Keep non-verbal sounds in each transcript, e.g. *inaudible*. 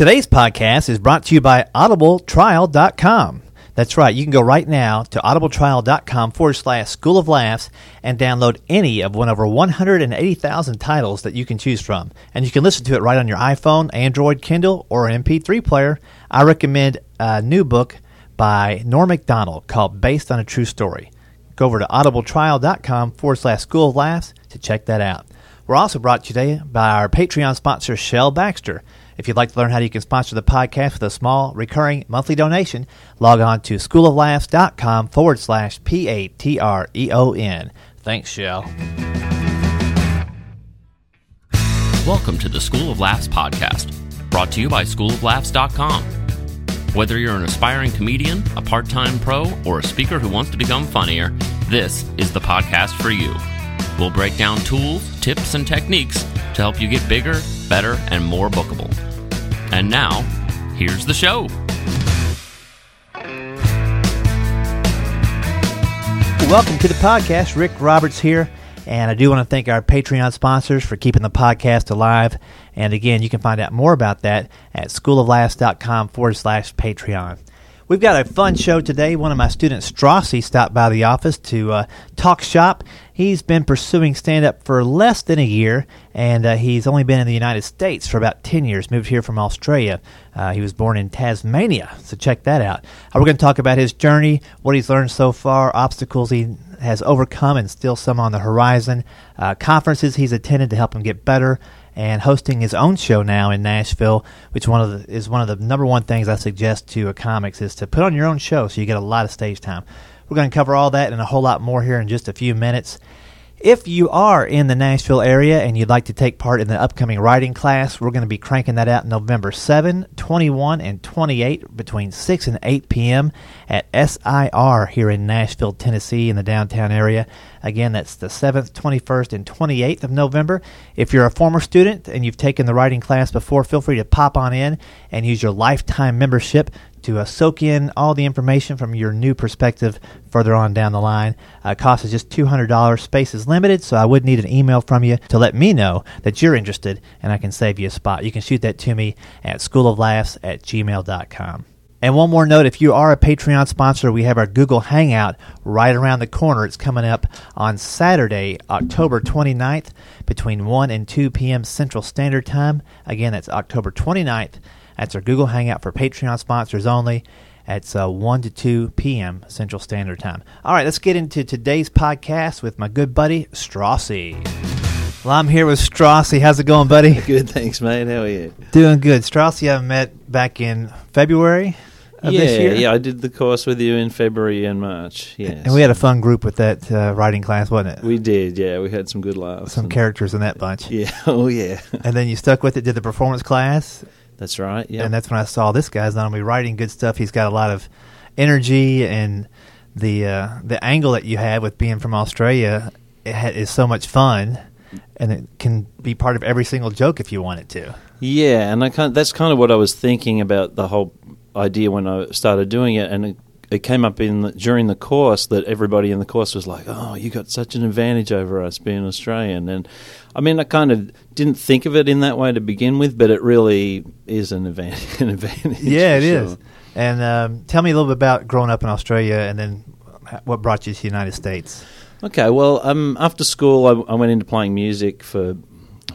Today's podcast is brought to you by audibletrial.com. That's right, you can go right now to audibletrial.com forward slash school of laughs and download any of one over 180,000 titles that you can choose from. And you can listen to it right on your iPhone, Android, Kindle, or MP3 player. I recommend a new book by Norm Macdonald called Based on a True Story. Go over to audibletrial.com forward slash school of laughs to check that out. We're also brought to you today by our Patreon sponsor, Shell Baxter. If you'd like to learn how you can sponsor the podcast with a small recurring monthly donation, log on to schooloflaughs.com forward slash P A T R E O N. Thanks, Shell. Welcome to the School of Laughs podcast, brought to you by schooloflaughs.com. Whether you're an aspiring comedian, a part time pro, or a speaker who wants to become funnier, this is the podcast for you. We'll break down tools, tips, and techniques to help you get bigger, better, and more bookable. And now, here's the show. Welcome to the podcast. Rick Roberts here. And I do want to thank our Patreon sponsors for keeping the podcast alive. And again, you can find out more about that at schooloflaughs.com forward slash Patreon. We've got a fun show today. One of my students, Straussy, stopped by the office to uh, talk shop. He's been pursuing stand up for less than a year, and uh, he's only been in the United States for about 10 years, moved here from Australia. Uh, he was born in Tasmania, so check that out. Uh, we're going to talk about his journey, what he's learned so far, obstacles he has overcome, and still some on the horizon, uh, conferences he's attended to help him get better, and hosting his own show now in Nashville, which one of the, is one of the number one things I suggest to a comics is to put on your own show so you get a lot of stage time. We're going to cover all that and a whole lot more here in just a few minutes. If you are in the Nashville area and you'd like to take part in the upcoming writing class, we're going to be cranking that out November 7, 21, and 28 between 6 and 8 p.m. at SIR here in Nashville, Tennessee, in the downtown area. Again, that's the 7th, 21st, and 28th of November. If you're a former student and you've taken the writing class before, feel free to pop on in and use your lifetime membership to uh, soak in all the information from your new perspective further on down the line. Uh, cost is just $200. Space is limited, so I would need an email from you to let me know that you're interested and I can save you a spot. You can shoot that to me at schooloflaughs at gmail.com. And one more note if you are a Patreon sponsor, we have our Google Hangout right around the corner. It's coming up on Saturday, October 29th, between 1 and 2 p.m. Central Standard Time. Again, that's October 29th. That's our Google Hangout for Patreon sponsors only. It's uh, 1 to 2 p.m. Central Standard Time. All right, let's get into today's podcast with my good buddy, Straussy. Well, I'm here with Straussy. How's it going, buddy? Good, thanks, mate. How are you? Doing good. Straussy, I met back in February yeah, this year. yeah. I did the course with you in February and March. Yes, And we had a fun group with that uh, writing class, wasn't it? we did. Yeah, we had some good laughs. Some characters in that bunch. Yeah. *laughs* Oh, yeah. And then you stuck with it, did the performance class, That's right. Yeah. and that's when I saw this guy's not only writing good stuff, he's got a lot of energy and the uh, the angle that you had with being from Australia it ha- is so much fun, and it can be part of every single joke if you want it to. Yeah, and I kind of, that's kind of what I was thinking about the whole idea when I started doing it, and it, it came up in the, during the course that everybody in the course was like, "Oh, you got such an advantage over us being Australian," and I mean, I kind of didn't think of it in that way to begin with, but it really is an advantage. *laughs* An advantage Yeah, it for is. And um, tell me a little bit about growing up in Australia, and then what brought you to the United States. Okay, well, um, after school, I, I went into playing music for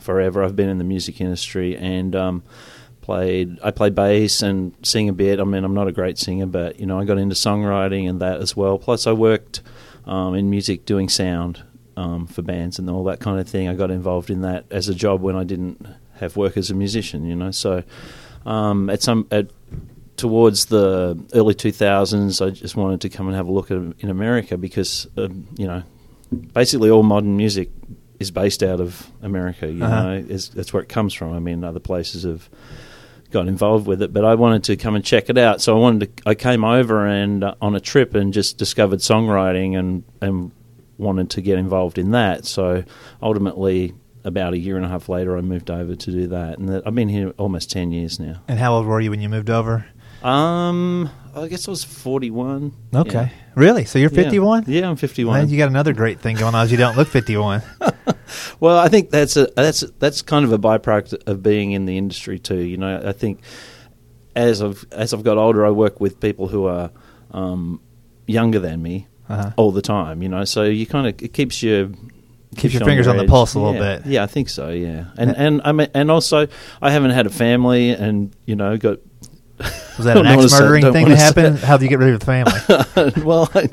forever. I've been in the music industry and um, played. I play bass and sing a bit. I mean, I'm not a great singer, but you know, I got into songwriting and that as well. Plus, I worked um, in music doing sound um, for bands and all that kind of thing. I got involved in that as a job when I didn't have work as a musician. You know, so um, at some at towards the early 2000s, I just wanted to come and have a look at in America because um, you know basically all modern music is based out of America. You Uh-huh. know, is, that's where it comes from. I mean, other places have got involved with it, but I wanted to come and check it out. So I wanted to. I came over and uh, on a trip and just discovered songwriting and and wanted to get involved in that. So ultimately. About a year and a half later, I moved over to do that, and that, I've been here almost ten years now. And how old were you when you moved over? Um, I guess I was forty-one. Okay, really? So you're 51? Yeah, I'm fifty-one. Man, you got another great thing going on. Is you don't look 51. *laughs* well, I think that's a that's that's kind of a byproduct of being in the industry too. You know, I think as I've as I've got older, I work with people who are um, younger than me Uh-huh. all the time. You know, so you kind of it keeps you Keeps your fingers on the pulse a little Yeah. bit. Yeah, I think so. Yeah, and and I mean, and also I haven't had a family, and you know, got Was that an axe murdering thing that happened? How do you get rid of the family? *laughs* well, I,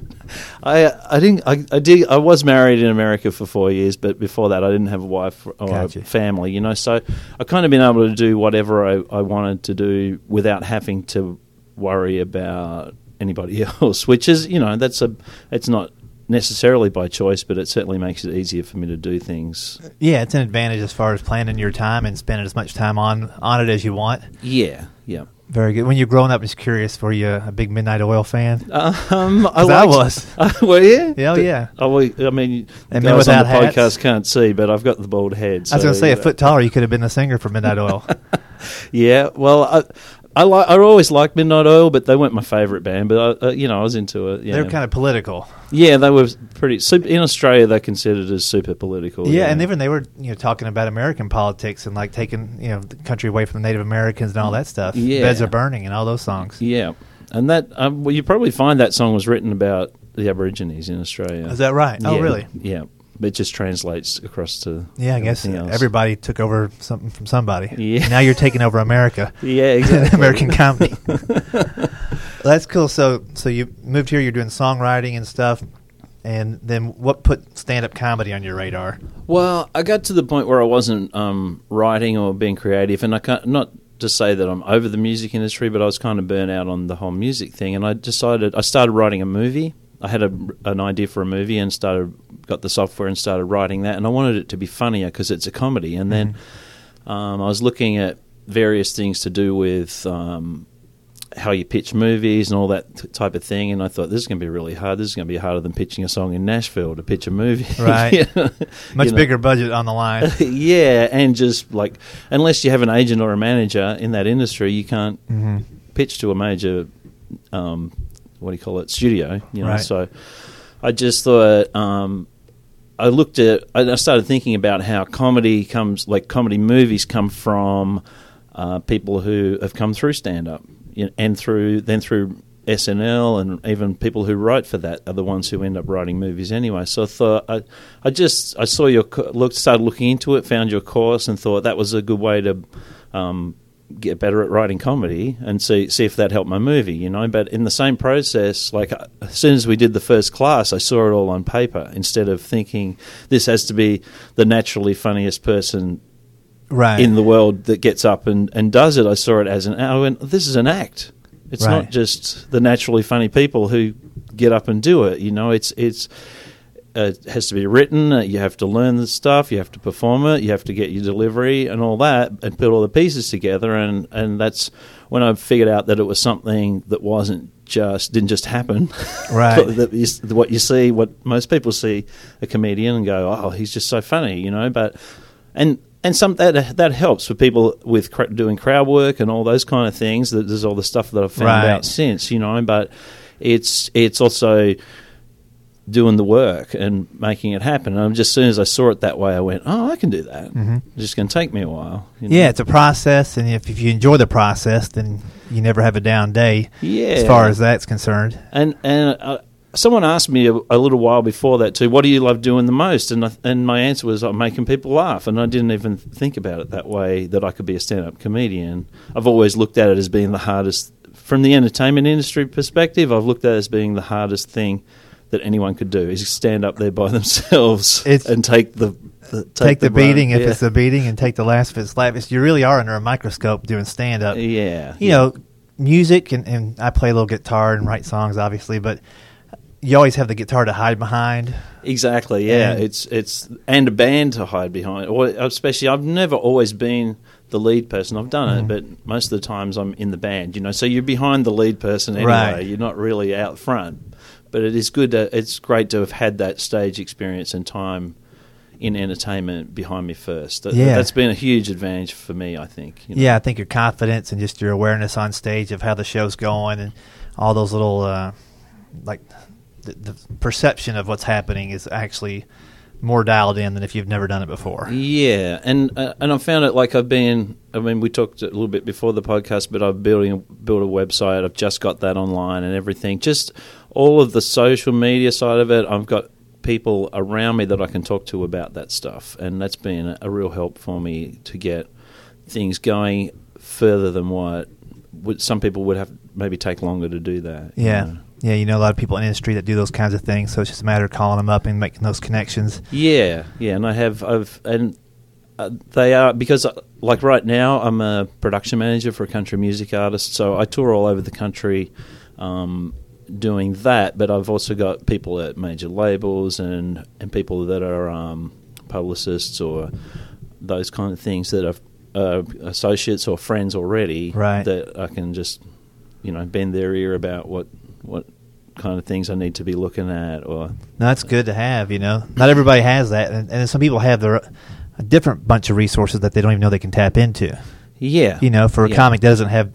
I, I didn't. I, I did. I was married in America for four years, but before that, I didn't have a wife or Gotcha. a family. You know, so I kind of been able to do whatever I, I wanted to do without having to worry about anybody *laughs* else. Which is, you know, that's a. It's not necessarily by choice, but it certainly makes it easier for me to do things. yeah, it's an advantage as far as planning your time and spending as much time on on it as you want. Yeah, yeah. Very good. When you're growing up, just curious, were you a big Midnight Oil fan? Um, I liked- was. *laughs* Uh, well, yeah, yeah. Oh, I mean, And guys on the hats? podcast can't see, but I've got the bald head. I was going to say, a uh, foot taller, you could have been the singer for Midnight Oil. *laughs* Yeah, well, I, I like. I always liked Midnight Oil, but they weren't my favourite band. But I, uh, you know, I was into it. Yeah, They were kind of political. yeah, they were pretty. Super, in Australia, they're considered as super political. Yeah, and even they were you know talking about American politics and like taking you know the country away from the Native Americans and all that stuff. Yeah. Beds are burning and all those songs. yeah, and that um, well, you probably find that song was written about the Aborigines in Australia. Is that right? Oh, really? Yeah, it just translates across to Yeah, I guess else. everybody took over something from somebody. Yeah. Now you're taking over America. *laughs* Yeah, exactly. *laughs* American comedy. *laughs* That's cool. So, so you moved here. You're doing songwriting and stuff, and then what put stand-up comedy on your radar? Well, I got to the point where I wasn't um, writing or being creative, and I can't not to say that I'm over the music industry, but I was kind of burnt out on the whole music thing, and I decided I started writing a movie. I had a, an idea for a movie and started got the software and started writing that, and I wanted it to be funnier because it's a comedy. And then um, I was looking at various things to do with um, how you pitch movies and all that t- type of thing. And I thought this is going to be really hard. This is going to be harder than pitching a song in Nashville to pitch a movie. *laughs* Right. You Much know. bigger budget on the line. *laughs* yeah, and just like unless you have an agent or a manager in that industry, you can't hmm pitch to a major, um, what do you call it, studio. You know, Right. so I just thought. Um, I looked at. I started thinking about how comedy comes, like comedy movies, come from uh, people who have come through stand up, and through then through SNL, and even people who write for that are the ones who end up writing movies anyway. So I thought I, I just I saw your looked started looking into it, found your course, and thought that was a good way to. Um, get better at writing comedy and see see if that helped my movie, you know. But in the same process, like uh, as soon as we did the first class, I saw it all on paper instead of thinking this has to be the naturally funniest person Right. in the world that gets up and, and does it. I saw it as an I went, this is an act. It's Right. not just the naturally funny people who get up and do it. You know, it's it's uh, it has to be written. Uh, you have to learn the stuff. You have to perform it. You have to get your delivery and all that, and put all the pieces together. And, and that's when I figured out that it was something that wasn't just didn't just happen. *laughs* Right. that you, what you see, what most people see a comedian and go, "Oh, he's just so funny," you know. But and and some that that helps for people with cr- doing crowd work and all those kind of things. That there's all the stuff that I've found Right. out since, you know. But it's it's also doing the work and making it happen. And just as soon as I saw it that way, I went, "Oh, I can do that." Mhm. It's just going to take me a while. you know. Yeah, it's a process, and if, if you enjoy the process, then you never have a down day yeah. as far as that's concerned. And and uh, someone asked me a, a little while before that too. What do you love doing the most? And I, and my answer was I'm making people laugh. And I didn't even think about it that way that I could be a stand up comedian. I've always looked at it as being the hardest from the entertainment industry perspective. I've looked at it as being the hardest thing that anyone could do is stand up there by themselves It's- and take the, the Take, the, brunt. beating if Yeah. it's a beating, and take the last if it's. It's, you really are under a microscope doing stand up. yeah You know, music, and, and I play a little guitar and write songs, obviously, but you always have the guitar to hide behind. Exactly. Yeah, And- it's it's and a band to hide behind, or especially I've never always been the lead person. I've done it, mm-hmm. but most of the times I'm in the band. You know, so you're behind the lead person anyway. Right. You're not really out front. But it is good. To, it's great to have had that stage experience and time in entertainment behind me first. That, Yeah. that's been a huge advantage for me. I think. you know. Yeah, I think your confidence and just your awareness on stage of how the show's going and all those little, uh, like, the, the perception of what's happening is actually more dialed in than if you've never done it before. Yeah, and uh, and I found it like I've been. I mean, we talked a little bit before the podcast, but I've building built a website. I've just got that online and everything. Just all of the social media side of it. I've got people around me that I can talk to about that stuff, and that's been a, real help for me to get things going further than what would, some people would have maybe take longer to do that. you Yeah. know. Yeah, you know a lot of people in industry that do those kinds of things, so it's just a matter of calling them up and making those connections. Yeah, yeah, and I have I've and uh, they are because uh, like right now I'm a production manager for a country music artist, so I tour all over the country um, doing that. But I've also got people at major labels and and people that are um, publicists or those kind of things that are uh, associates or friends already Right. that I can just you know bend their ear about what what kind of things I need to be looking at or No, that's good to have. You know, not everybody has that, and, and some people have their a different bunch of resources that they don't even know they can tap into. yeah You know, for a Yeah. comic that doesn't have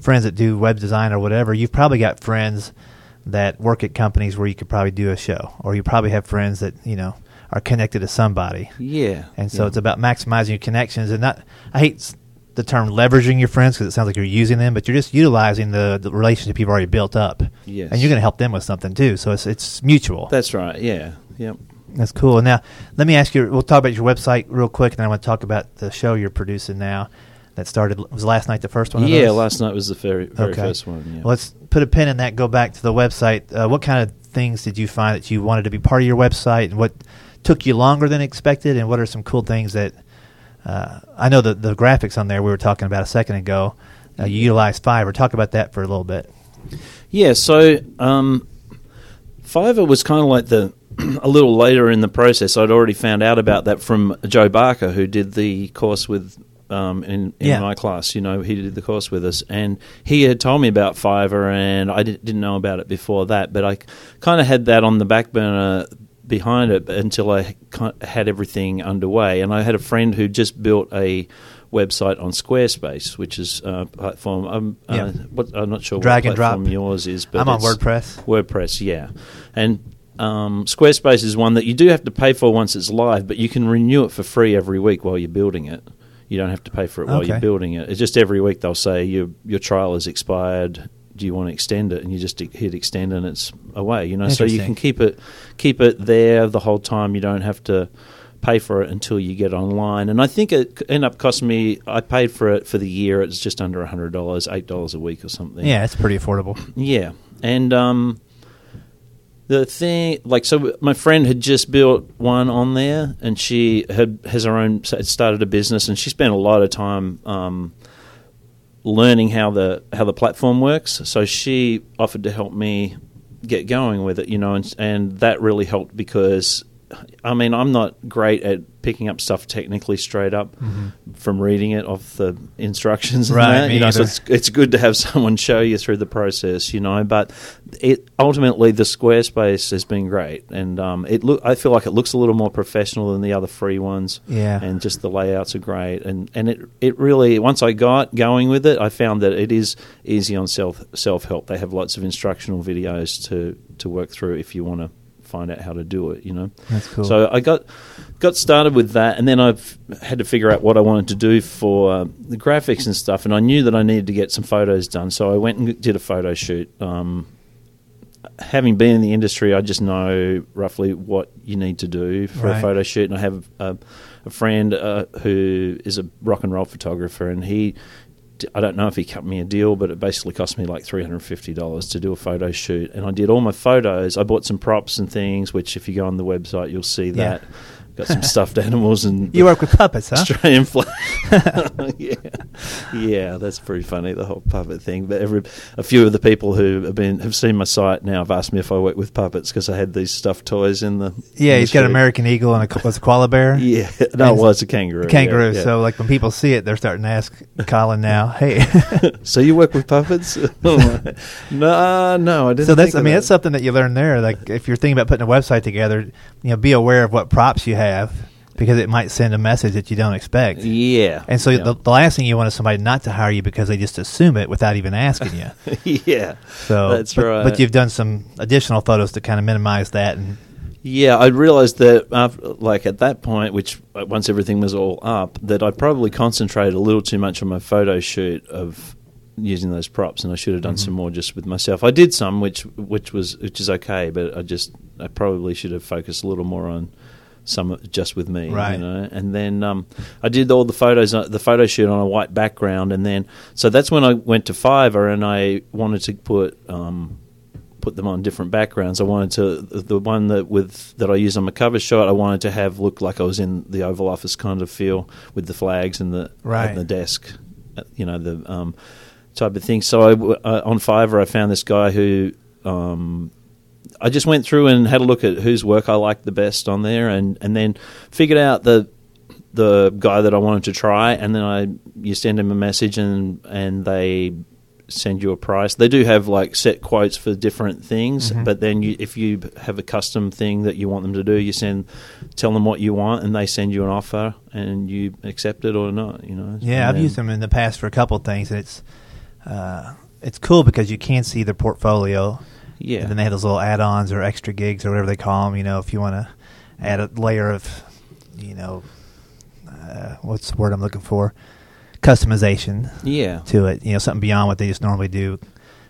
friends that do web design or whatever, you've probably got friends that work at companies where you could probably do a show, or you probably have friends that you know are connected to somebody. Yeah, And so yeah. it's about maximizing your connections and not. I hate the term leveraging your friends because it sounds like you're using them, but you're just utilizing the, the relationship you've already built up. Yes. And you're going to help them with something too. So it's it's mutual. That's right. Yeah. Yep. That's cool. Now, let me ask you. We'll talk about your website real quick, and then I want to talk about the show you're producing now. That started was last night the first one. of Yeah. those? Last night was the very very Okay. first one. Yeah. Well, let's put a pin in that. Go back to the website. Uh, what kind of things did you find that you wanted to be part of your website, and what took you longer than expected, and what are some cool things that uh, I know the the graphics on there we were talking about a second ago. Uh, you utilized Fiverr. Talk about that for a little bit. Yeah, so um, Fiverr was kind of like the *clears throat* a little later in the process. I'd already found out about that from Joe Barker, who did the course with um, in, in Yeah. my class. You know, he did the course with us, and he had told me about Fiverr, and I did, didn't know about it before that. But I kind of had that on the back burner behind it until I had everything underway. And I had a friend who just built a website on Squarespace, which is a platform. I'm, Yeah. uh, what, I'm not sure Drag what and drop. platform yours is, but I'm on WordPress. WordPress, yeah, and um, Squarespace is one that you do have to pay for once it's live, but you can renew it for free every week while you're building it. You don't have to pay for it while Okay. you're building it. It's just every week they'll say your your trial is expired. Do you want to extend it? And you just hit extend, and it's away. You know, so you can keep it keep it there the whole time. You don't have to pay for it until you get online. And I think it ended up costing me. I paid for it for the year. It's just under a hundred dollars, eight dollars a week or something. Yeah, it's pretty affordable. Yeah, and um, the thing, like, so my friend had just built one on there, and she had has her own started a business, and she spent a lot of time um, learning how the how the platform works. So she offered to help me get going with it, you know, and and that really helped because. I mean, I'm not great at picking up stuff technically straight up from reading it off the instructions. and Mm-hmm. Right, that, you know, so it's it's good to have *laughs* someone show you through the process, you know. But it ultimately the Squarespace has been great, and um, it look I feel like it looks a little more professional than the other free ones. Yeah. and just the layouts are great, and and it it really once I got going with it, I found that it is easy on self self help. They have lots of instructional videos to to work through if you want to find out how to do it, you know. That's cool. So I got got started with that, and then I've had to figure out what I wanted to do for uh, the graphics and stuff. And I knew that I needed to get some photos done, so I went and did a photo shoot. Um, having been in the industry, I just know roughly what you need to do for Right. a photo shoot. And I have a, a friend uh, who is a rock and roll photographer, and he. I don't know if he cut me a deal, but it basically cost me like three hundred and fifty dollars to do a photo shoot, and I did all my photos. I bought some props and things, which if you go on the website, you'll see Yeah. Got some stuffed *laughs* animals and you work with puppets, huh? Australian flag. *laughs* *laughs* yeah, yeah, that's pretty funny the whole puppet thing. But every a few of the people who have been have seen my site now have asked me if I work with puppets because I had these stuffed toys in the Yeah, in he's the got an. American eagle and a, was a koala bear. Yeah, no, it was a kangaroo. yeah, kangaroo. yeah. So like when people see it, they're starting to ask Colin now, "Hey." so you work with puppets? no, no, I didn't. so that's I mean that. that's something that you learn there. Like if you're thinking about putting a website together, you know, be aware of what props you have because it might send a message that you don't expect. Yeah, And so yeah. the, the last thing you want is somebody not to hire you because they just assume it without even asking you. *laughs* yeah, So That's but, right. But you've done some additional photos to kind of minimize that and Yeah, I realised that, after, like at that point, which uh, once everything was all up, that I probably concentrated a little too much on my photo shoot of using those props, and I should have done Mhm. some more just with myself. I did some, which which was which is okay, but I just I probably should have focused a little more on some just with me, Right. You know, and then um, I did all the photos, uh, the photo shoot on a white background, and then so that's when I went to Fiverr and I wanted to put. Um, put them on different backgrounds. I wanted to the one that with that I use on my cover shot. I wanted to have look like I was in the Oval Office kind of feel with the flags and the Right. and the desk, uh, you know the um, type of thing. So I uh, on Fiverr I found this guy who. Um, I just went through and had a look at whose work I liked the best on there, and, and then figured out the the guy that I wanted to try, and then I you send him a message and and they send you a price. They do have like set quotes for different things, Mhm. but then you, if you have a custom thing that you want them to do, you send tell them what you want, and they send you an offer, and you accept it or not. You know. Yeah, And I've then- used them in the past for a couple of things, and it's uh, it's cool because you can see their portfolio. Yeah. And then they have those little add-ons or extra gigs or whatever they call them. You know, if you want to add a layer of, you know, uh, what's the word I'm looking for? Customization yeah. to it. You know, something beyond what they just normally do.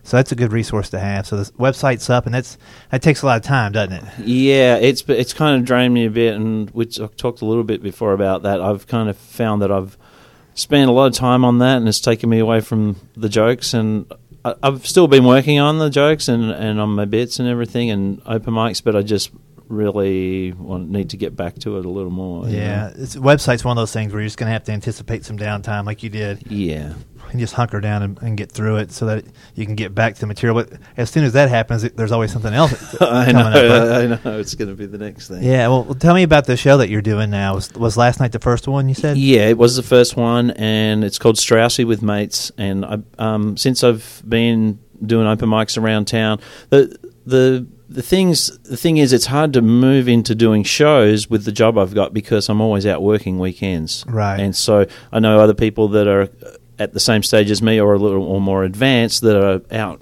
So that's a good resource to have. So the website's up, and that's that takes a lot of time, doesn't it? Yeah, it's it's kind of drained me a bit, and which I've talked a little bit before about that. I've kind of found that I've spent a lot of time on that, and it's taken me away from the jokes. And I, I've still been working on the jokes and, and on my bits and everything, and open mics, but I just really want need to get back to it a little more. you Yeah, know? it's, website's one of those things where you're just going to have to anticipate some downtime, like you did. yeah, and just hunker down and, and get through it so that you can get back to the material. But as soon as that happens, it, there's always something else *laughs* I know, up. right? I know. It's going to be the next thing. Yeah, well, well, tell me about the show that you're doing now. Was, was last night the first one you said? Yeah, it was the first one, and it's called Straussy with Mates. And I, um, since I've been doing open mics around town, the the the things the thing is, it's hard to move into doing shows with the job I've got because I'm always out working weekends. Right. and so I know other people that are at the same stage as me or a little or more advanced that are out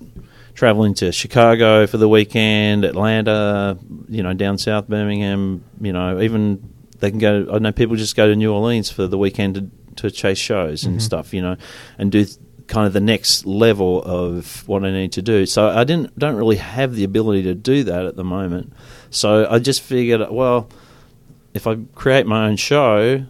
traveling to Chicago for the weekend, Atlanta, you know, down south Birmingham, you know, even they can go. I know people just go to New Orleans for the weekend to, to chase shows and Mhm. stuff, you know, and do th- kind of the next level of what I need to do. So I didn't don't really have the ability to do that at the moment. So I just figured, well, if I create my own show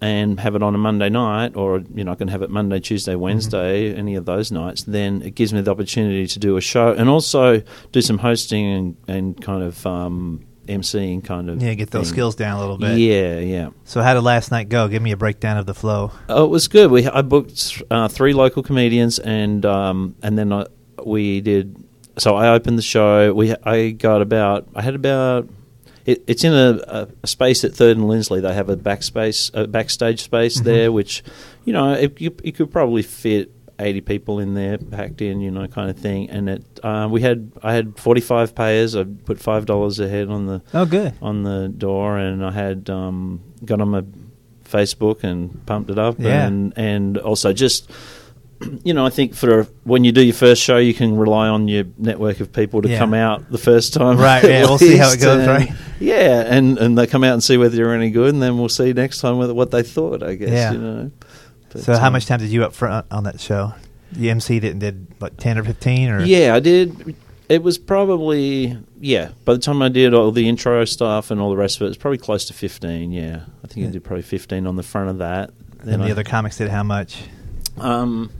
and have it on a Monday night, or you know, I can have it Monday, Tuesday, Wednesday, any of those nights, then it gives me the opportunity to do a show and also do some hosting and, and kind of um, emceeing kind of Yeah, get those thing. skills down a little bit. Yeah, yeah. So how did last night go? Give me a breakdown of the flow. Oh, it was good. We I booked uh, three local comedians, and um, and then I, we did. So I opened the show. We I got about I had about. It, it's in a, a, space at Third and Lindsley. They have a backspace, a backstage space Mhm. there, which you know it, you, you could probably fit eighty people in there, packed in, you know, kind of thing. And it uh, we had I had forty five payers. I put five dollars a head on the Oh, good. on the door, and I had um, got on my Facebook and pumped it up, Yeah. and and also just you know I think for when you do your first show, you can rely on your network of people to Yeah. come out the first time, Right, yeah, we'll *laughs* see how it goes, and- right? Yeah, and and they come out and see whether you're any good, and then we'll see next time whether what they thought. I guess Yeah. you know. But, So how um, much time did you up front on that show? You MC'd it and did like ten or fifteen, or Yeah, I did. It was probably yeah. By the time I did all the intro stuff and all the rest of it, it's probably close to fifteen. Yeah, I think Yeah. I did probably fifteen on the front of that. and the I- other comics did how much? Um,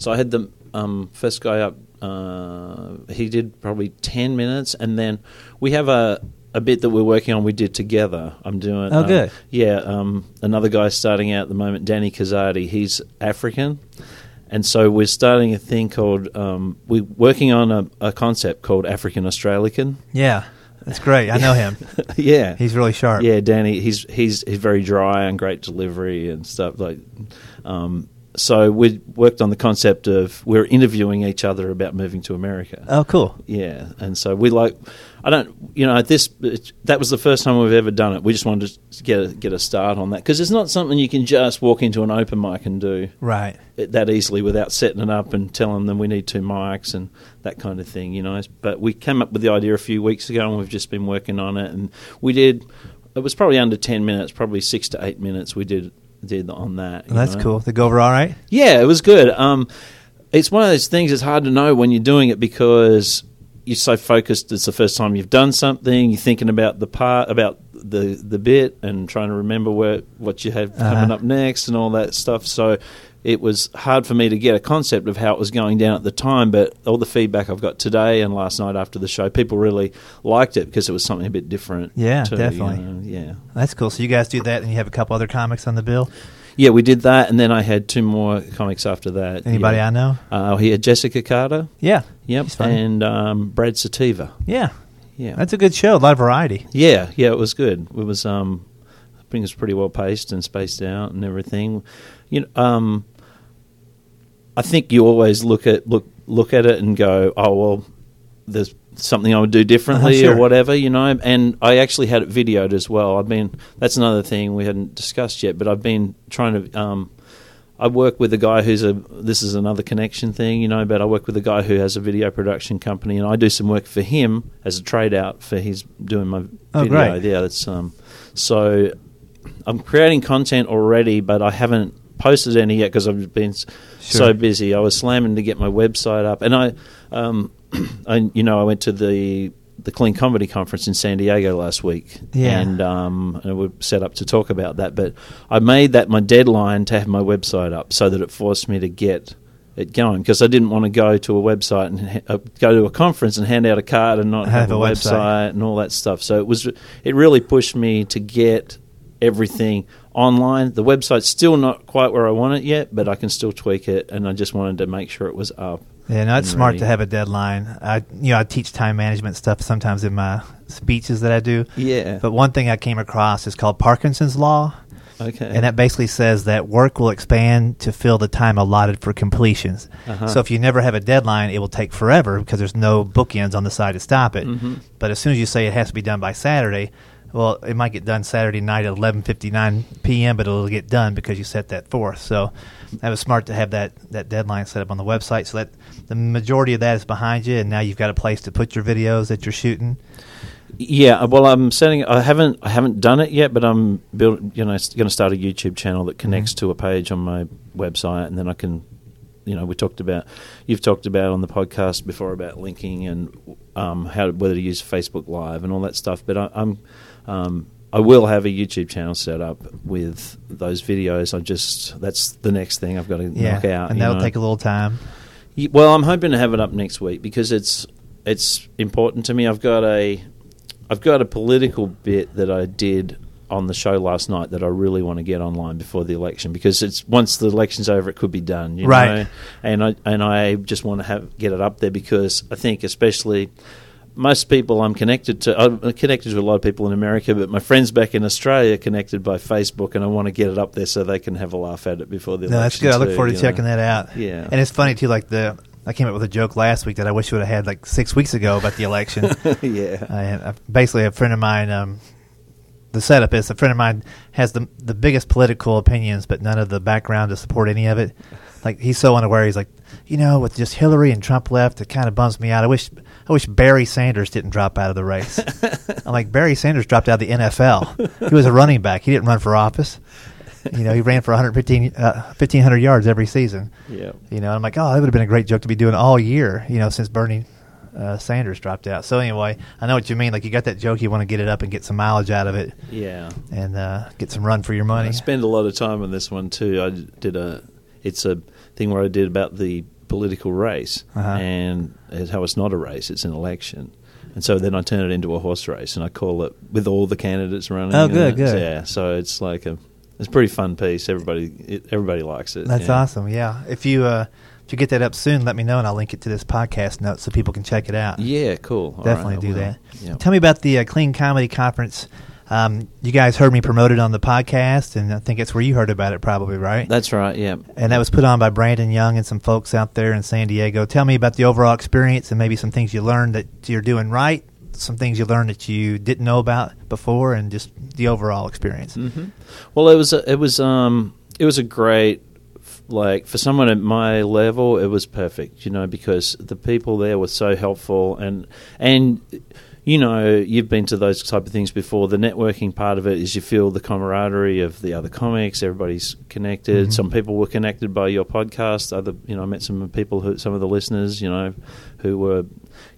so I had the um, first guy up. Uh, he did probably ten minutes, and then we have a a bit that we're working on. We did together. I'm doing. Oh, um, good. Yeah. Um, another guy starting out at the moment, Danny Kazadi. He's African. And so we're starting a thing called um, we're working on a, a concept called African Australican. Yeah, that's great. I know him. *laughs* yeah, He's really sharp. yeah, Danny. He's he's he's very dry and great delivery and stuff like. Um, so we worked on the concept of we're interviewing each other about moving to America. Oh, cool. Yeah, and so we like. I don't, you know, this that was the first time we've ever done it. We just wanted to get a, get a start on that because it's not something you can just walk into an open mic and do Right. it that easily without setting it up and telling them we need two mics and that kind of thing, you know. But we came up with the idea a few weeks ago and we've just been working on it. And we did, it was probably under 10 minutes, probably six to eight minutes we did did on that. you That's know. cool. They go over all right? Yeah, it was good. Um, it's one of those things. It's hard to know when you're doing it because you're so focused. It's the first time you've done something. You're thinking about the part, about the the bit, and trying to remember where what you have coming Uh-huh. up next and all that stuff. So it was hard for me to get a concept of how it was going down at the time. But all the feedback I've got today and last night after the show, people really liked it because it was something a bit different. Yeah, too, you definitely. know, Yeah. That's cool. So you guys do that, and you have a couple other comics on the bill. Yeah, we did that, and then I had two more comics after that. Anybody yeah. I know? Uh, he had Jessica Carter. Yeah. Yep, and um, Brad Sativa. Yeah. Yeah, That's a good show. A lot of variety. yeah, yeah. It was good. It was, um, I think it was pretty well paced and spaced out and everything. You know, um, I think you always look at look look at it and go, oh well, there's something I would do differently Uh-huh, sure. or whatever, you know. And I actually had it videoed as well. I've been that's another thing we hadn't discussed yet, but I've been trying to. Um, I work with a guy who's a. This is another connection thing, you know. But I work with a guy who has a video production company, and I do some work for him as a trade out for his doing my Oh, video. great. Yeah, that's um. So I'm creating content already, but I haven't posted any yet because I've been s so busy. I was slamming to get my website up, and I, um, *clears throat* I you know, I went to the the Clean Comedy Conference in San Diego last week, Yeah. and um, and we're set up to talk about that. But I made that my deadline to have my website up, so that it forced me to get it going because I didn't want to go to a website and ha- uh, go to a conference and hand out a card and not Have have, a a, website. website and all that stuff. So it was it really pushed me to get everything online. The website's still not quite where I want it yet, but I can still tweak it, and I just wanted to make sure it was up. Yeah, no, it's smart ready. to have a deadline. I, you know, I teach time management stuff sometimes in my speeches that I do. Yeah. But one thing I came across is called Parkinson's law, okay. and that basically says that work will expand to fill the time allotted for completions. Uh-huh. So if you never have a deadline, it will take forever because there's no bookends on the side to stop it. Mhm. But as soon as you say it has to be done by Saturday, well, it might get done Saturday night at 11:59 p.m., but it'll get done because you set that forth. So that was smart to have that that deadline set up on the website, so that the majority of that is behind you, and now you've got a place to put your videos that you're shooting. Yeah, well, I'm setting. I haven't. I haven't done it yet, but I'm build, You know, going to start a YouTube channel that connects Mhm. to a page on my website, and then I can. You know, we talked about. You've talked about on the podcast before about linking and um, how whether to use Facebook Live and all that stuff. But I, I'm. Um, I will have a YouTube channel set up with those videos. I just that's the next thing I've got to Yeah, knock out. and that'll know. take a little time. Well, I'm hoping to have it up next week because it's it's important to me. I've got a I've got a political bit that I did on the show last night that I really want to get online before the election because it's once the election's over, it could be done, you Right. know. And I and I just want to have get it up there because I think especially. Most people I'm connected to, I'm connected to a lot of people in America, but my friends back in Australia are connected by Facebook, and I want to get it up there so they can have a laugh at it before the No, that's election. good. I look too, forward to you checking know. that out. Yeah. and it's funny too. Like the I came up with a joke last week that I wish I would have had like six weeks ago about the election. *laughs* yeah. I, I, basically, a friend of mine. Um, the setup is a friend of mine has the the biggest political opinions, but none of the background to support any of it. Like he's so unaware. He's like, you know, with just Hillary and Trump left, it kind of bums me out. I wish I wish Barry Sanders didn't drop out of the race. *laughs* I'm like Barry Sanders dropped out of the NFL. He was a running back. He didn't run for office. You know, he ran for 115, uh, 1,500 yards every season. Yeah. You know, I'm like, oh, that would have been a great joke to be doing all year. You know, since Bernie uh, Sanders dropped out. So anyway, I know what you mean. Like you got that joke, you want to get it up and get some mileage out of it, Yeah. and uh, get some run for your money. I spend a lot of time on this one too. I did a. It's a thing where I did about the political race Uh-huh. and how it's not a race; it's an election. And so then I turn it into a horse race, and I call it with all the candidates running. Oh, good, good. Yeah, so it's like a, it's a pretty fun piece. Everybody, it, everybody likes it. That's yeah. awesome. Yeah, if you uh, if you get that up soon, let me know, and I'll link it to this podcast note so people can check it out. Yeah, cool. Definitely I do that. Yeah. Tell me about the uh, Clean Comedy Conference. Um, you guys heard me promote it on the podcast, and I think it's where you heard about it, probably, right? That's right. Yeah. and that was put on by Brandon Young and some folks out there in San Diego. Tell me about the overall experience and maybe some things you learned that you're doing right, some things you learned that you didn't know about before, and just the overall experience. hmm Well, it was a, it was um it was a great like for someone at my level, it was perfect. You know, because the people there were so helpful and and you know you've been to those type of things before. The networking part of it is you feel the camaraderie of the other comics. Everybody's connected. Mhm. Some people were connected by your podcast. Other you know I met some people who some of the listeners you know who were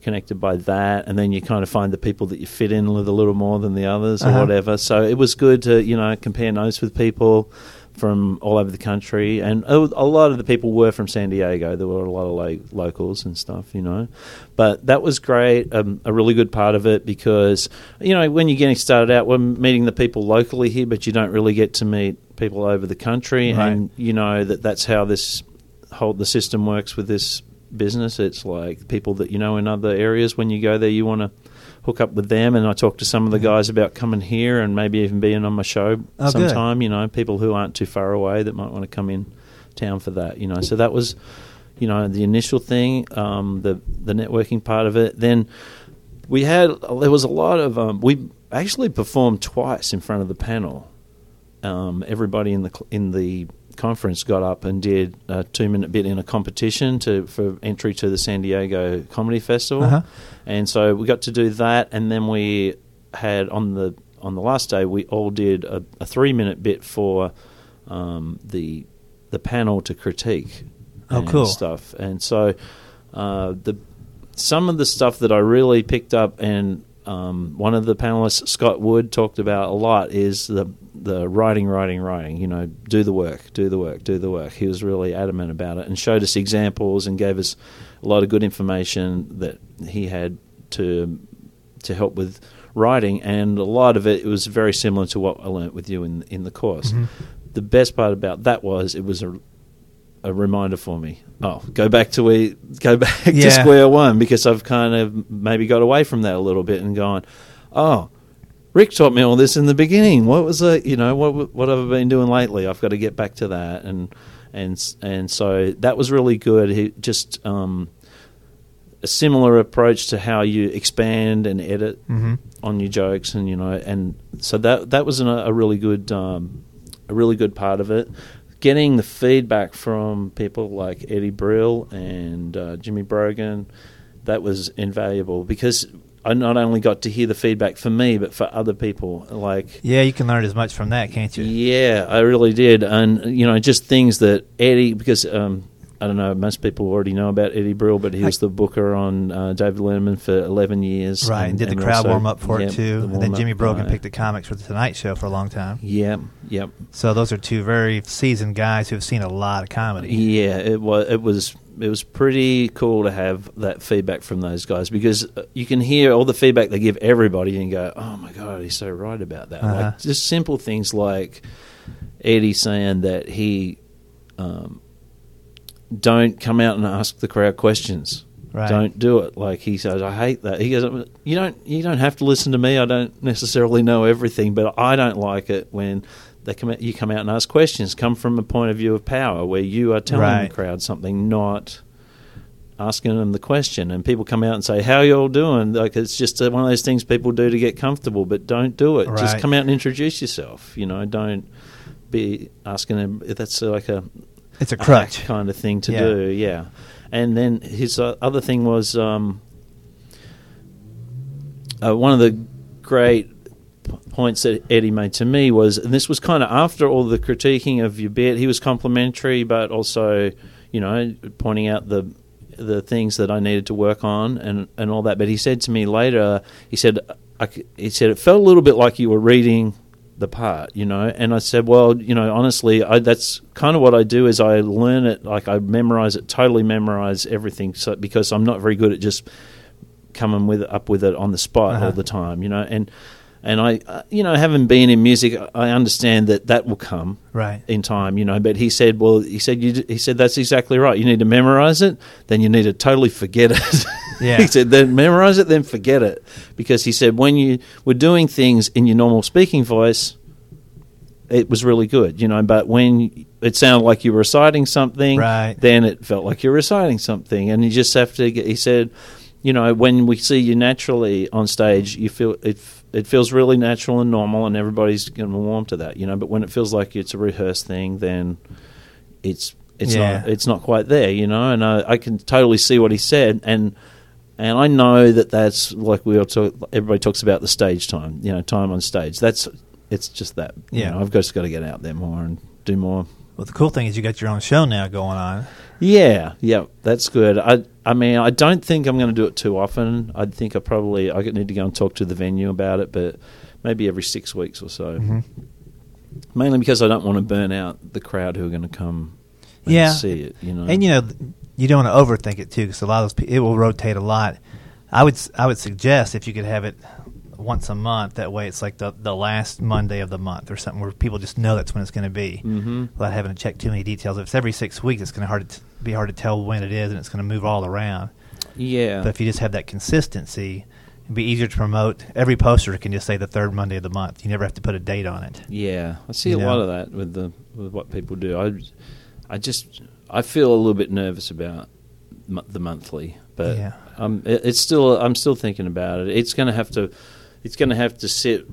connected by that, and then you kind of find the people that you fit in with a little more than the others, or Uh-huh. whatever. So it was good to you know compare notes with people from all over the country, and a lot of the people were from San Diego. There were a lot of lo- locals and stuff, you know. But that was great, um, a really good part of it because you know when you're getting started out, we're meeting the people locally here, but you don't really get to meet people over the country, Right. and you know that that's how this whole the system works with this business. It's like people that you know in other areas. When you go there, you want to hook up with them. And I talked to some of the guys about coming here and maybe even being on my show Oh, good. sometime. You know, people who aren't too far away that might want to come in town for that. You know, so that was you know the initial thing, um, the the networking part of it. Then we had there was a lot of um, we actually performed twice in front of the panel. Um, everybody in the in the conference got up and did a two minute bit in a competition to for entry to the San Diego Comedy Festival, Uh-huh. and so we got to do that, and then we had on the on the last day we all did a, a three minute bit for um, the the panel to critique Oh, and cool. stuff, and so uh, the some of the stuff that I really picked up and um, one of the panelists, Scott Wood, talked about a lot is the the writing, writing, writing. You know, do the work, do the work, do the work. He was really adamant about it and showed us examples and gave us a lot of good information that he had to to help with writing. And a lot of it, it was very similar to what I learnt with you in in the course. Mhm. The best part about that was it was a a reminder for me. Oh, go back to where, go *laughs* back Yeah. to square one because I've kind of maybe got away from that a little bit and gone, oh, Rick taught me all this in the beginning. What was it? You know, what what have I been doing lately? I've got to get back to that, and and and so that was really good. He just um, a similar approach to how you expand and edit hmm on your jokes, and you know, and so that that was an, a really good um, a really good part of it. Getting the feedback from people like Eddie Brill and uh, Jimmy Brogan, that was invaluable because I not only got to hear the feedback for me, but for other people. Like, Yeah, you can learn as much from that, can't you? yeah, I really did, and you know, just things that Eddie because um, I don't know, most people already know about Eddie Brill, but he was the booker on uh, David Letterman for eleven years, Right, and did the crowd also- warm up for yeah, it too. the And then Jimmy Brogan picked the comics for the Tonight Show for a long time. Yep, yep. So those are two very seasoned guys who've seen a lot of comedy. Yeah, it was it was it was pretty cool to have that feedback from those guys because uh, you can hear all the feedback they give everybody and go, "Oh my god, he's so right about that." Uh-huh. Like just simple things like Eddie saying that he um, don't come out and ask the crowd questions. Right. Don't do it. Like he says, I hate that. He goes, you don't you don't have to listen to me. I don't necessarily know everything, but I don't like it when they come out, you come out and ask questions. Come from a point of view of power where you are telling Right. the crowd something, not asking them the question. And people come out and say, "How you all doing?" Like it's just one of those things people do to get comfortable, but don't do it. Just come out and introduce yourself. You know, don't be asking them. That's like a It's a crutch. kind of thing to Yeah. do. Yeah, and then his uh, other thing was um, uh, one of the great points that Eddie made to me was, and this was kind of after all the critiquing of your bit. He was complimentary, but also, you know, pointing out the the things that I needed to work on and and all that. But he said to me later, he said, I c he said it felt a little bit like you were reading the part, you know. And I said, well, you know, honestly, I, that's kind of what I do is I learn it, like I memorize it, totally memorize everything, so because I'm not very good at just coming with up with it on the spot Uh-huh. all the time, you know. And and I, uh, you know, having been in music, I understand that that will come Right. in time, you know. But he said, well, he said, you, he said that's exactly right. You need to memorize it, then you need to totally forget it. *laughs* Yeah. he said, then memorize it, then forget it. Because he said, when you were doing things in your normal speaking voice, it was really good, you know. But when it sounded like you were reciting something, Right. then it felt like you're reciting something. And you just have to, get, he said, you know, when we see you naturally on stage, you feel it. It feels really natural and normal, and everybody's going to warm to that, you know. But when it feels like it's a rehearsed thing, then it's it's Yeah. not it's not quite there, you know. And I, I can totally see what he said, and and I know that that's like we all talk. Everybody talks about the stage time, you know, time on stage. That's it's just that. you Yeah. know, I've just got to get out there more and do more. Well, the cool thing is you got your own show now going on. Yeah, yeah, that's good. I, I mean, I don't think I'm going to do it too often. I think I probably I need to go and talk to the venue about it, but maybe every six weeks or so. Mm-hmm. Mainly because I don't want to burn out the crowd who are going to come and Yeah. see it. You know, And you know, you don't want to overthink it too, because a lot of those it will rotate a lot. I would I would suggest if you could have it once a month. That way, it's like the the last Monday of the month or something where people just know that's when it's going to be, Mhm. without having to check too many details. If it's every six weeks, it's going to hard to be hard to tell when it is, and it's going to move all around. yeah, But if you just have that consistency, it'd be easier to promote. Every poster can just say the third Monday of the month. You never have to put a date on it. Yeah, I see You a know? lot of that with the with what people do. I, I just I feel a little bit nervous about mo- the monthly, but Yeah. um, it, it's still I'm still thinking about it. It's going to have to, it's going to have to sit.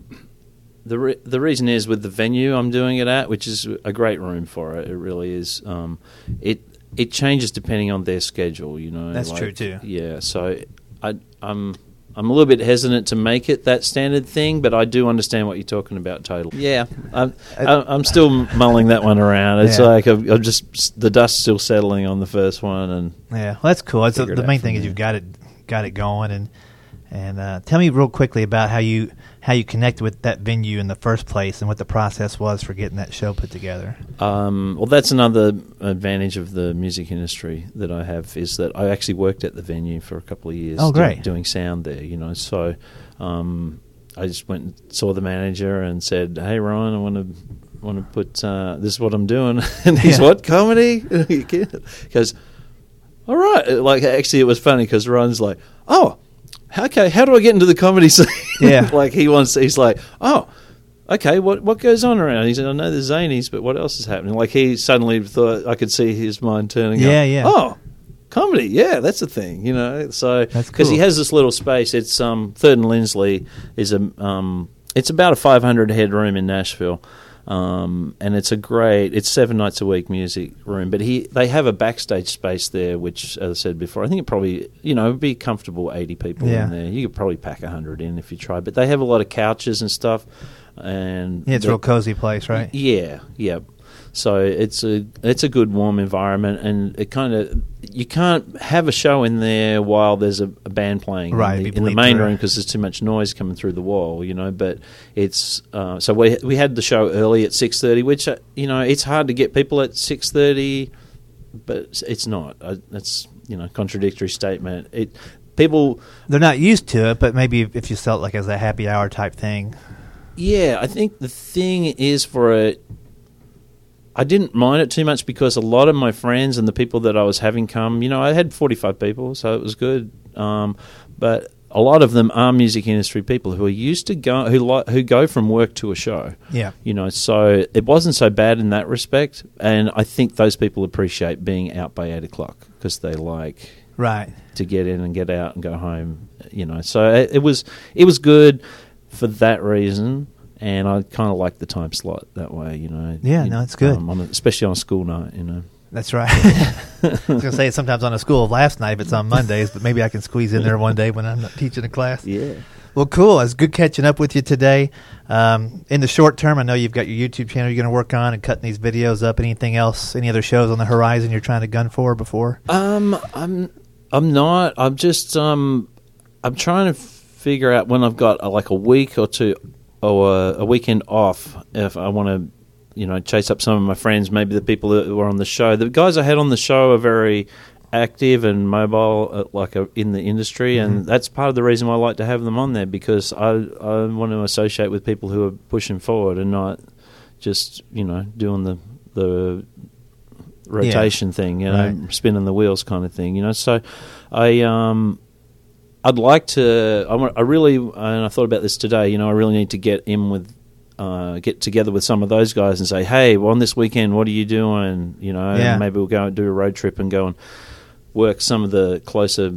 The re- the reason is with the venue I'm doing it at, which is a great room for it. It really is. Um, it it changes depending on their schedule. You know, That's true, too. Yeah, so I I'm. I'm a little bit hesitant to make it that standard thing, but I do understand what you're talking about. Total, yeah. I'm, I'm still mulling that one around. It's Yeah. like I'm, I'm just the dust's still settling on the first one, and Yeah, well, that's cool. That's the, the main thing is there. you've got it got it going, and and uh, tell me real quickly about how you how you connected with that venue in the first place, and what the process was for getting that show put together. Um, well, that's another advantage of the music industry that I have is that I actually worked at the venue for a couple of years. Oh, doing- great. Doing, sound there, you know. So um, I just went and saw the manager and said, "Hey, Ryan, I want to want to put uh, this is what I'm doing." *laughs* and he's Yeah. what comedy? *laughs* he goes, "All right." Like actually, it was funny because Ryan's like, "Oh." Okay, how do I get into the comedy *laughs* scene? Yeah. like he wants. He's like, oh, okay, what what goes on around? He said, I know the Zanies, but what else is happening? Like he suddenly thought I could see his mind turning. Yeah, up. yeah. Oh, comedy, yeah, that's a thing, you know. So because he has this little space. It's um Third and Lindsley is a um it's about a 500 head room in Nashville. Um, and it's a great. It's seven nights a week music room, but he they have a backstage space there, which, as I said before, I think it probably you know would be comfortable eighty people Yeah. in there. You could probably pack hundred in if you tried, but they have a lot of couches and stuff. And Yeah, it's a real cozy place, right? yeah, yeah. So it's a it's a good warm environment, and it kind of you can't have a show in there while there's a, a band playing Right, in the, in the main through. room because there's too much noise coming through the wall, you know. But it's uh, so we we had the show early at six thirty, which uh, you know it's hard to get people at six thirty, but it's- not. Uh, that's you know contradictory statement. It people They're not used to it, but maybe if if you sell it like as a happy hour type thing. Yeah, I think the thing is for it. I didn't mind it too much because a lot of my friends and the people that I was having come, you know, I had 45 people, so it was good. Um, but a lot of them are music industry people who are used to go who li- who go from work to a show. Yeah. You know, so it wasn't so bad in that respect, and I think those people appreciate being out by eight o'clock because they like Right. to get in and get out and go home. You know, so it, it was it was good for that reason, and I kind of like the time slot that way. You know, Yeah, You- no, it's good. um, on a, especially on a school night. You know, That's right. *laughs* I was going to say sometimes on a school of last night if it's on Mondays, but maybe I can squeeze in there one day when I'm not teaching a class. yeah. Well, cool. It's good catching up with you today. Um, in the short term, I know you've got your YouTube channel you're going to work on and cutting these videos up. Anything else? Any other shows on the horizon you're trying to gun for before? Um, I'm I'm not. I'm just um, I'm trying to figure out when I've got uh, like a week or two or a, a weekend off if I want to, you know, chase up some of my friends. Maybe the people that were on the show. The guys I had on the show are very active and mobile, uh, like uh, in the industry, and that's part of the reason why I like to have them on there because I I want to associate with people who are pushing forward and not just you know doing the the rotation thing, you know, Right. spinning the wheels kind of thing, you know. So I um I'd like to. I, want, I really, and I thought about this today. You know, I really need to get in with, uh, get together with some of those guys and say, "Hey, well, on this weekend, what are you doing?" You know, Yeah. maybe we'll go and do a road trip and go and work some of the closer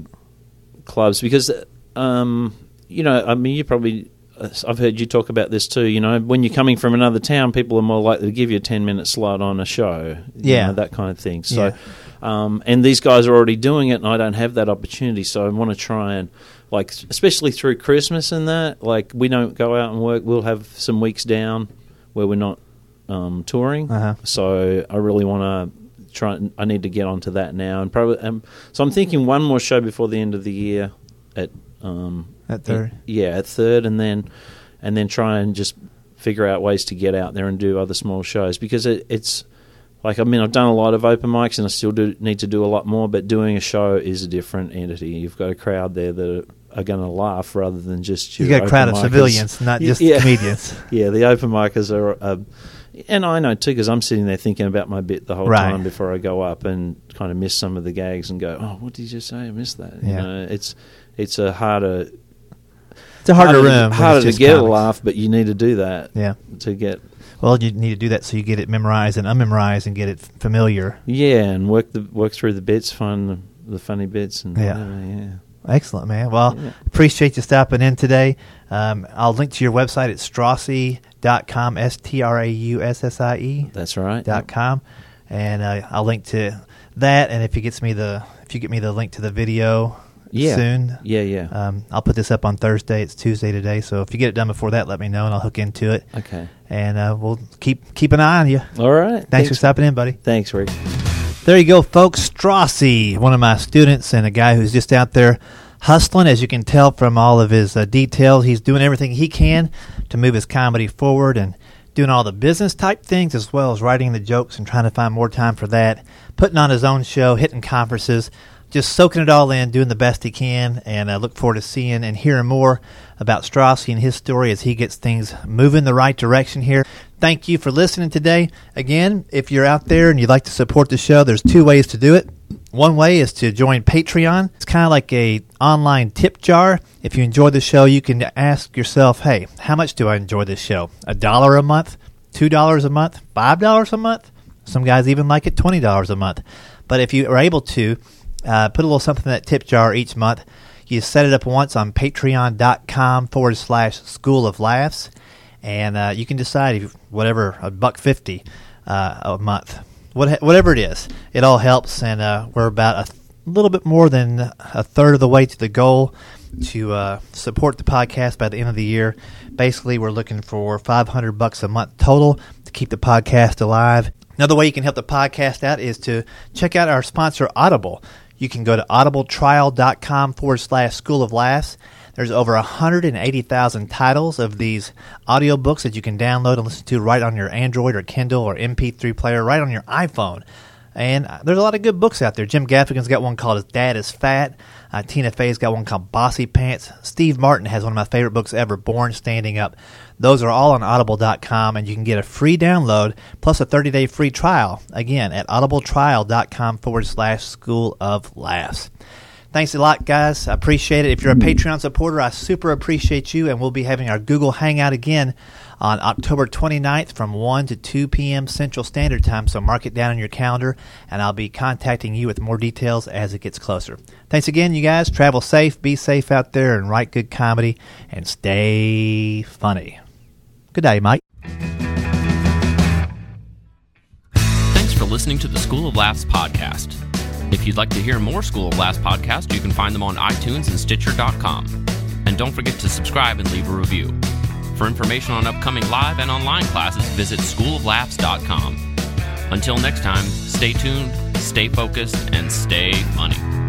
clubs because, um, you know, I mean, you probably. I've heard you talk about this too. You know, when you're coming from another town, people are more likely to give you a ten minute slot on a show. you Yeah. know, that kind of thing. So, Yeah. Um, and these guys are already doing it, and I don't have that opportunity. So I want to try and like, especially through Christmas and that. Like, we don't go out and work. We'll have some weeks down where we're not um, touring. Uh-huh. So I really want to try. and- I need to get onto that now, and probably. Um, so I'm thinking one more show before the end of the year at um, At third. yeah, at third, and then and then try and just figure out ways to get out there and do other small shows because it, it's like I mean I've done a lot of open mics and I still do need to do a lot more, but doing a show is a different entity. You've got a crowd there that are going to laugh rather than just You got a crowd of micers. civilians, not just yeah. comedians. *laughs* Yeah, the open micers are. Uh, and I know too because I'm sitting there thinking about my bit the whole Right. time before I go up and kind of miss some of the gags and go, "Oh, what did you say? I missed that." Yeah. You know, it's it's a harder It's a harder harder, room. harder to get a laugh, but you need to do that Yeah. to get Well, you need to do that so you get it memorized and unmemorized and get it familiar. yeah, and work the work through the bits, find the, the funny bits, and Yeah. whatever, yeah. Excellent, man. Well, Yeah. appreciate you stopping in today. Um, I'll link to your website at straussie.com, S T R A U S S I E That's right. dot com, and uh, I'll link to that. And if you gets me the if you get me the link to the video Yeah. soon, Yeah, yeah. um, I'll put this up on Thursday. It's Tuesday today, so if you get it done before that, let me know and I'll hook into it. okay. And uh, we'll keep keep an eye on you. All right. Thanks, for stopping in, buddy. Thanks, Rick. There you go, folks. Straussie, one of my students and a guy who's just out there hustling. As you can tell from all of his uh, details, he's doing everything he can to move his comedy forward and doing all the business type things as well as writing the jokes and trying to find more time for that. Putting on his own show, hitting conferences, just soaking it all in, doing the best he can. And I look forward to seeing and hearing more about Straussie and his story as he gets things moving the right direction here. Thank you for listening today. Again, if you're out there and you'd like to support the show, there's two ways to do it. One way is to join Patreon. It's kind of like a online tip jar. If you enjoy the show, you can ask yourself, "Hey, how much do I enjoy this show? A dollar a month? Two dollars a month? Five dollars a month? Some guys even like it twenty dollars a month. But if you are able to uh, put a little something in that tip jar each month, you set it up once on Patreon.com forward slash School of Laughs, and uh, you can decide if whatever a buck fifty uh, a month, what, whatever it is, it all helps, and uh, we're about a little bit more than a third of the way to the goal to uh, support the podcast by the end of the year. Basically, we're looking for 500 bucks a month total to keep the podcast alive. Another way you can help the podcast out is to check out our sponsor, Audible. You can go to audibletrial.com forward slash school of laughs. There's over 180,000 titles of these audiobooks that you can download and listen to right on your Android or Kindle or MP3 player, right on your iPhone. And uh, there's a lot of good books out there. Jim Gaffigan's got one called His Dad is Fat. Uh, Tina Fey's got one called Bossypants. Steve Martin has one of my favorite books ever, Born Standing Up. Those are all on audible.com, and you can get a free download plus a 30 day free trial. Again, at audibletrial.com forward slash school of laughs. Thanks a lot, guys. I appreciate it. If you're a Patreon supporter, I super appreciate you. And we'll be having our Google Hangout again on October 29th from 1 to 2 p.m. Central Standard Time. So mark it down on your calendar, and I'll be contacting you with more details as it gets closer. Thanks again, you guys. Travel safe, be safe out there, and write good comedy, and stay funny. Good day, Mike. Thanks for listening to the School of Laughs podcast. If you'd like to hear more School of Laughs podcasts, you can find them on iTunes and Stitcher.com. And don't forget to subscribe and leave a review. For information on upcoming live and online classes, visit schooloflaughs.com. Until next time, stay tuned, stay focused, and stay funny.